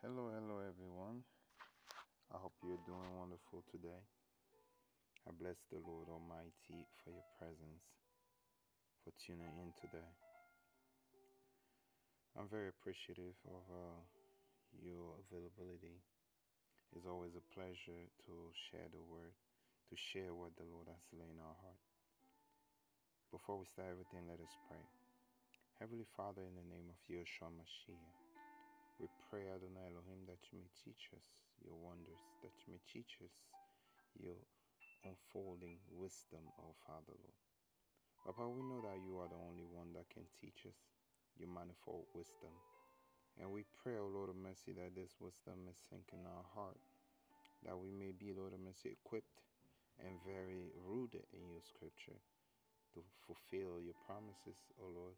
Hello, hello, everyone. I hope you're doing wonderful today. I bless the Lord Almighty for your presence, for tuning in today. I'm very appreciative of uh, your availability. It's always a pleasure to share the word, to share what the Lord has laid in our heart. Before we start everything, let us pray. Heavenly Father, in the name of Yeshua Mashiach, we pray, Adonai Elohim, that you may teach us your wonders, that you may teach us your unfolding wisdom, oh Father Lord. Papa, we know that you are the only one that can teach us your manifold wisdom. And we pray, O Lord of mercy, that this wisdom may sink in our heart, that we may be, Lord of mercy, equipped and very rooted in your scripture to fulfill your promises, O Lord,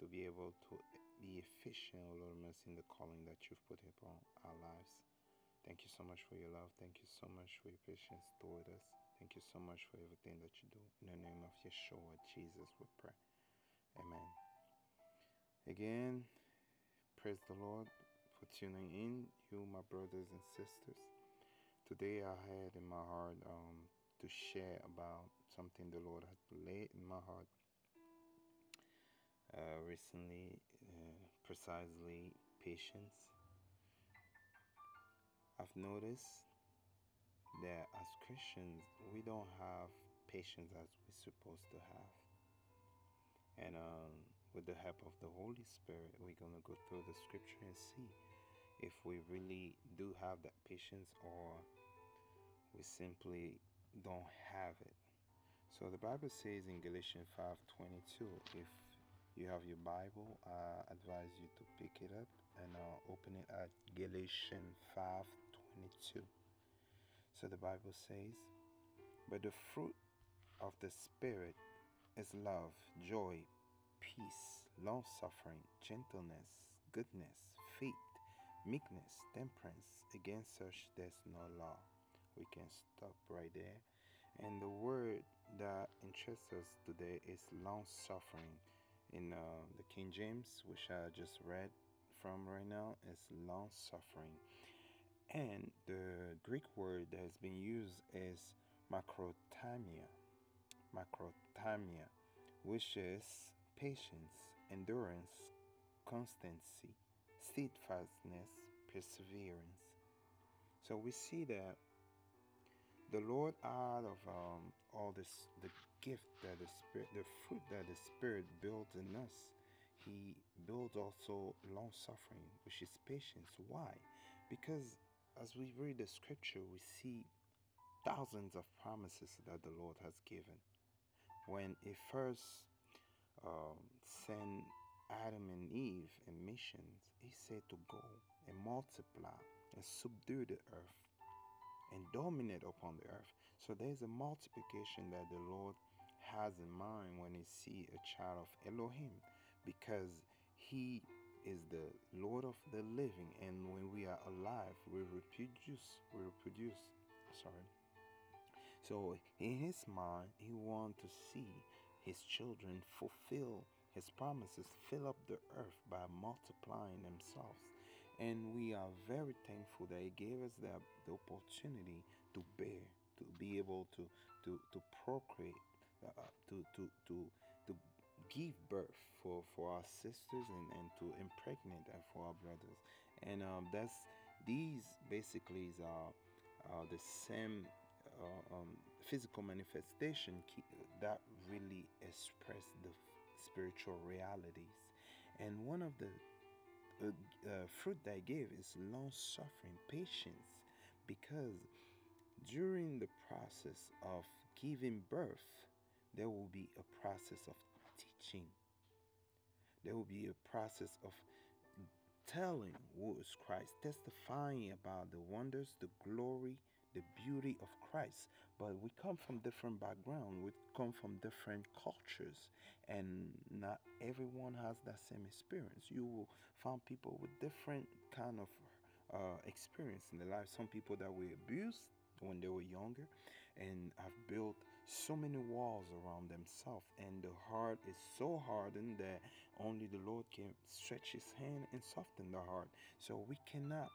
to be able to be efficient, Lord mercy, in the calling that you've put upon our lives. Thank you so much for your love. Thank you so much for your patience toward us. Thank you so much for everything that you do. In the name of Yeshua, Jesus, we pray. Amen. Again, praise the Lord for tuning in, you, my brothers and sisters. Today, I had in my heart um, to share about something the Lord had laid in my heart uh, recently, uh, precisely patience. I've noticed that as Christians, we don't have patience as we're supposed to have. And um, with the help of the Holy Spirit, we're going to go through the scripture and see if we really do have that patience or we simply don't have it. So the Bible says in Galatians 5:22, if you have your Bible, I advise you to pick it up and uh, open it at Galatians 5:22. So the Bible says, "But the fruit of the Spirit is love, joy, peace, long-suffering, gentleness, goodness, faith, meekness, temperance. Against such there's no law." We can stop right there. And the word that interests us today is long-suffering in uh, the King James, which I just read from right now, is long suffering. And the Greek word that has been used is macrothymia, macrothymia, which is patience, endurance, constancy, steadfastness, perseverance. So we see that the Lord, out of um, all this, the gift that the Spirit, the fruit that the Spirit builds in us, He builds also long suffering, which is patience. Why? Because as we read the scripture, we see thousands of promises that the Lord has given. When He first um, sent Adam and Eve in missions, He said to go and multiply and subdue the earth and dominate upon the earth. So there's a multiplication that the Lord has in mind when he see a child of Elohim because he is the Lord of the living and when we are alive we reproduce we reproduce sorry so in his mind he wants to see his children fulfill his promises fill up the earth by multiplying themselves and we are very thankful that He gave us the, the opportunity to bear, to be able to to to procreate, uh, to to to to give birth for for our sisters and and to impregnate and for our brothers. And um, that's these basically are uh, the same uh, um, physical manifestation that really express the spiritual realities. And one of the uh, uh, fruit that I gave is long suffering, patience, because during the process of giving birth, there will be a process of teaching. There will be a process of telling who is Christ, testifying about the wonders, the glory, the beauty of Christ. But we come from different backgrounds, we come from different cultures, and not everyone has that same experience. You will find people with different kind of uh, experience in their life. Some people that were abused when they were younger and have built so many walls around themselves and the heart is so hardened that only the lord can stretch his hand and soften the heart so we cannot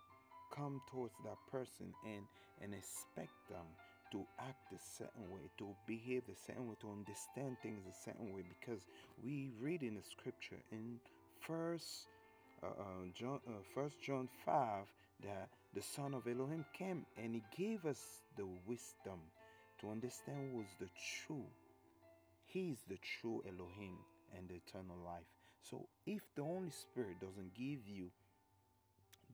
come towards that person and and expect them to act a certain way, to behave a certain way, to understand things a certain way, because we read in the scripture in First uh, uh, John, uh, First John five that the Son of Elohim came and He gave us the wisdom to understand who's the true. He is the true Elohim and the eternal life. So if the Holy Spirit doesn't give you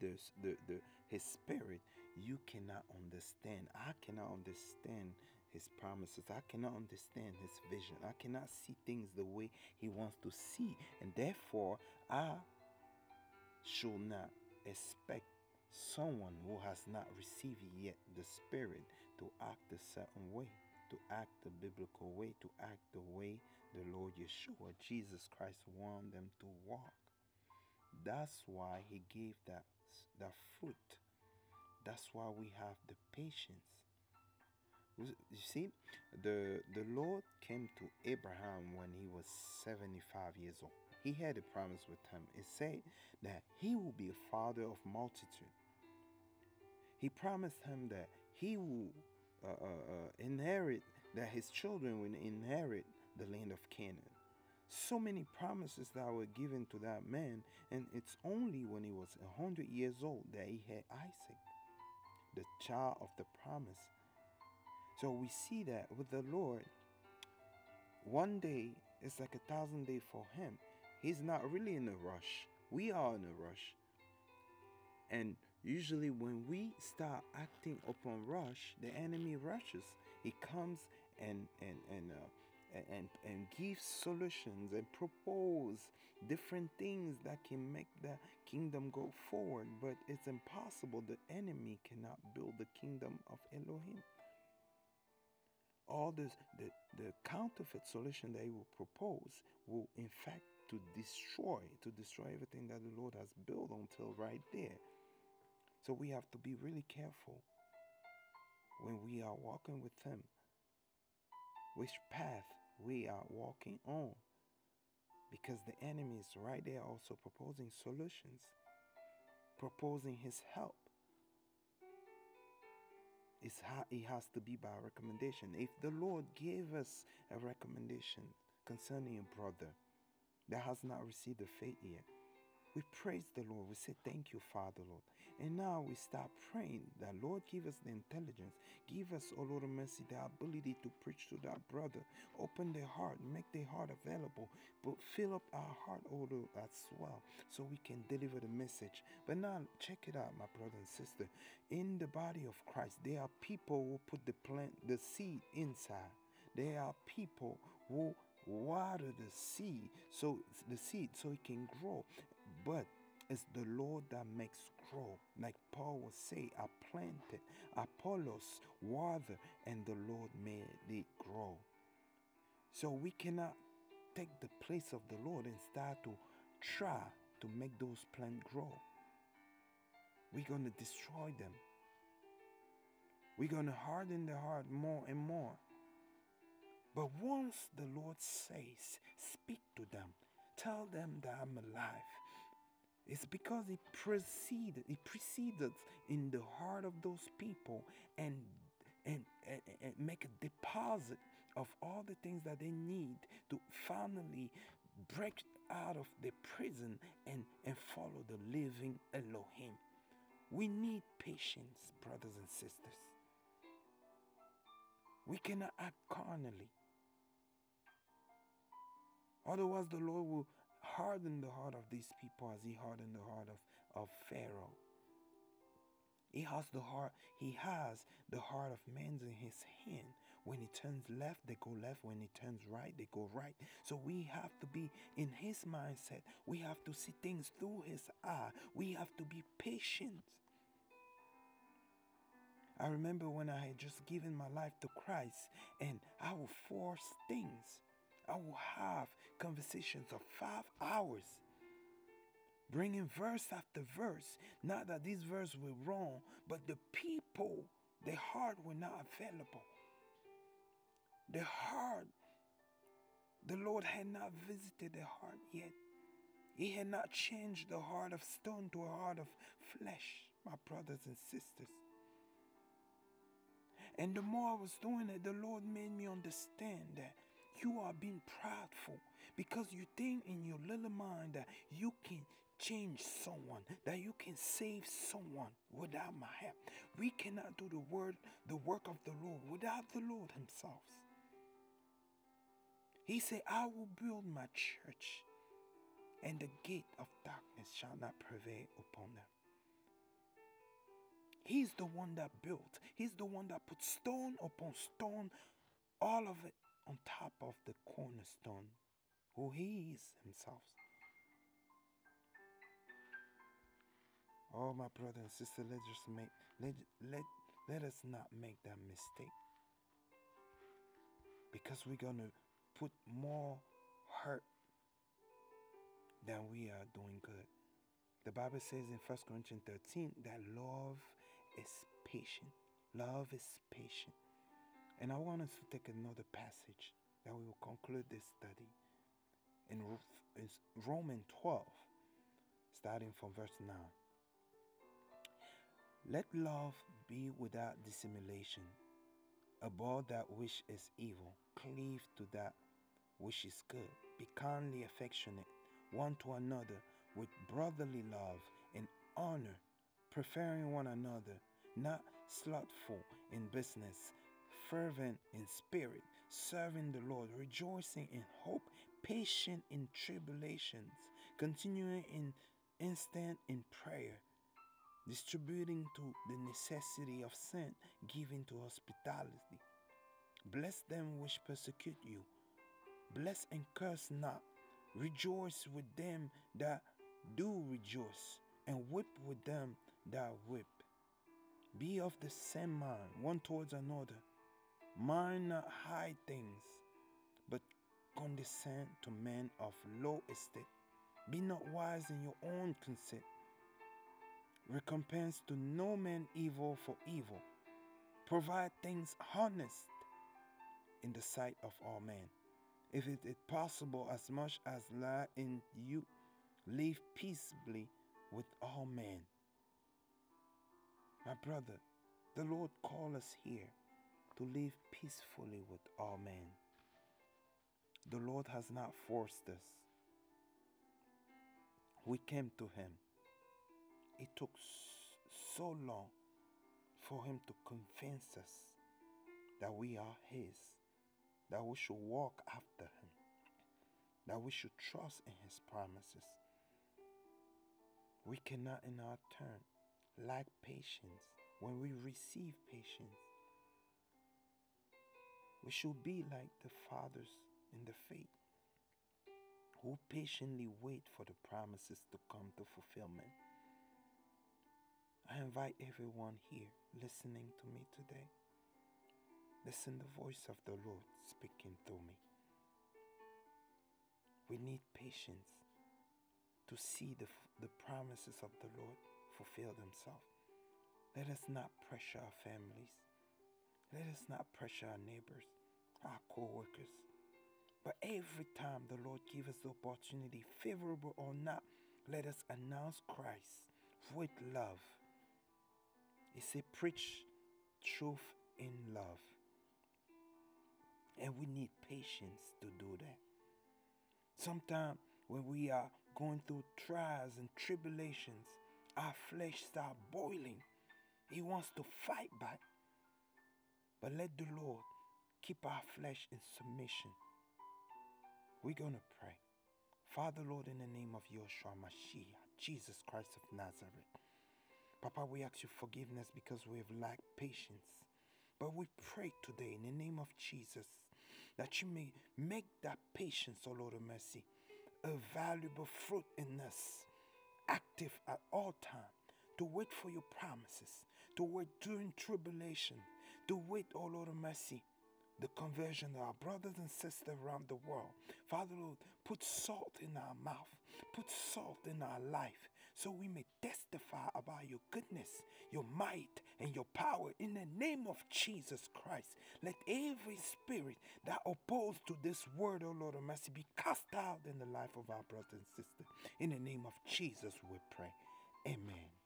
this, the, the, His Spirit, you cannot understand. I cannot understand His promises. I cannot understand His vision. I cannot see things the way He wants to see. And therefore, I should not expect someone who has not received yet the Spirit to act a certain way, to act the biblical way, to act the way the Lord Yeshua, Jesus Christ, wanted them to walk. That's why He gave that, that fruit. That's why we have the patience. You see, the, the Lord came to Abraham when he was 75 years old. He had a promise with him. It said that he will be a father of multitude. He promised him that he will uh, uh, uh, inherit, that his children will inherit the land of Canaan. So many promises that were given to that man, and it's only when he was a hundred years old that he had Isaac, the child of the promise. So we see that with the Lord, one day is like a thousand days for him. He's not really in a rush. We are in a rush. And usually, when we start acting upon rush, the enemy rushes. He comes and and and uh, and and gives solutions and propose different things that can make the kingdom go forward. But it's impossible. The enemy cannot build the kingdom of Elohim. All this, the, the counterfeit solution that he will propose will, in fact, to destroy, to destroy everything that the Lord has built until right there. So we have to be really careful when we are walking with Him, which path we are walking on. Because the enemy is right there also proposing solutions, proposing His help. It's ha- it has to be by recommendation. If the Lord gave us a recommendation concerning a brother that has not received the faith yet, we praise the Lord. We say, Thank you, Father, Lord. And now we start praying that, Lord, give us the intelligence. Give us, oh Lord of mercy, the ability to preach to that brother. Open their heart, make their heart available, but fill up our heart, oh Lord, as well, so we can deliver the message. But now, check it out, my brother and sister. In the body of Christ, there are people who put the plant, the seed inside. There are people who water the seed so the seed so it can grow but it's the Lord that makes grow. Like Paul would say, I planted, Apollos water, and the Lord made it grow. So we cannot take the place of the Lord and start to try to make those plants grow. We're going to destroy them. We're going to harden the heart more and more. But once the Lord says, speak to them, tell them that I'm alive, it's because it preceded, it preceded in the heart of those people and, and, and, and make a deposit of all the things that they need to finally break out of the prison and, and follow the living Elohim. We need patience, brothers and sisters. We cannot act carnally. Otherwise, the Lord will hardened the heart of these people as he hardened the heart of, of Pharaoh. He has the heart, he has the heart of man in his hand. When he turns left, they go left. When he turns right, they go right. So we have to be in his mindset. We have to see things through his eye. We have to be patient. I remember when I had just given my life to Christ and I would force things. I will have conversations of five hours, bringing verse after verse. Not that these verses were wrong, but the people, their heart were not available. The heart, the Lord had not visited the heart yet. He had not changed the heart of stone to a heart of flesh. my brothers and sisters. And the more I was doing it, the Lord made me understand that you are being prideful because you think in your little mind that you can change someone, that you can save someone without my help. We cannot do the word, the work of the Lord without the Lord Himself. He said, I will build my church, and the gate of darkness shall not prevail upon them. He's the one that built. He's the one that put stone upon stone, all of it on top of the cornerstone, who He is Himself. Oh, my brother and sister, let us make let, let, let us not make that mistake. Because we're gonna put more hurt than we are doing good. The Bible says in 1 Corinthians 13 that love is patient. Love is patient. And I want us to take another passage that we will conclude this study in Romans 12, starting from verse 9. Let love be without dissimulation. Abhor that which is evil, cleave to that which is good. Be kindly affectionate one to another with brotherly love and honor, preferring one another not slothful in business, fervent in spirit, serving the Lord, rejoicing in hope, patient in tribulations, continuing in instant in prayer, distributing to the necessity of sin, giving to hospitality. Bless them which persecute you. Bless and curse not. Rejoice with them that do rejoice, and weep with them that weep. Be of the same mind, one towards another. Mind not high things, but condescend to men of low estate. Be not wise in your own conceit. Recompense to no man evil for evil. Provide things honest in the sight of all men. If it is possible, as much as lie in you, live peaceably with all men. My brother, the Lord call us here to live peacefully with all men. The Lord has not forced us. We came to Him. It took so long for Him to convince us that we are His, that we should walk after Him, that we should trust in His promises. We cannot, in our turn, lack patience when we receive patience. We should be like the fathers in the faith who patiently wait for the promises to come to fulfillment. I invite everyone here listening to me today. Listen the voice of the Lord speaking through me. We need patience to see the, the promises of the Lord fulfill themselves. Let us not pressure our families. Let us not pressure our neighbors, our co workers. But every time the Lord gives us the opportunity, favorable or not, let us announce Christ with love. He said, preach truth in love. And we need patience to do that. Sometimes when we are going through trials and tribulations, our flesh start boiling. He wants to fight back. But let the Lord keep our flesh in submission. We're going to pray. Father, Lord, in the name of Yeshua Mashiach, Jesus Christ of Nazareth. Papa, we ask you forgiveness because we have lacked patience. But we pray today in the name of Jesus that you may make that patience, O oh Lord of mercy, a valuable fruit in us active at all times, to wait for your promises, to wait during tribulation, to wait, oh Lord of mercy, the conversion of our brothers and sisters around the world. Father Lord, put salt in our mouth, put salt in our life, so we may testify about your goodness, your might, and your power in the name of Jesus Christ. Let every spirit that opposed to this word, O oh Lord of mercy, be cast out in the life of our brothers and sisters. In the name of Jesus, we pray. Amen.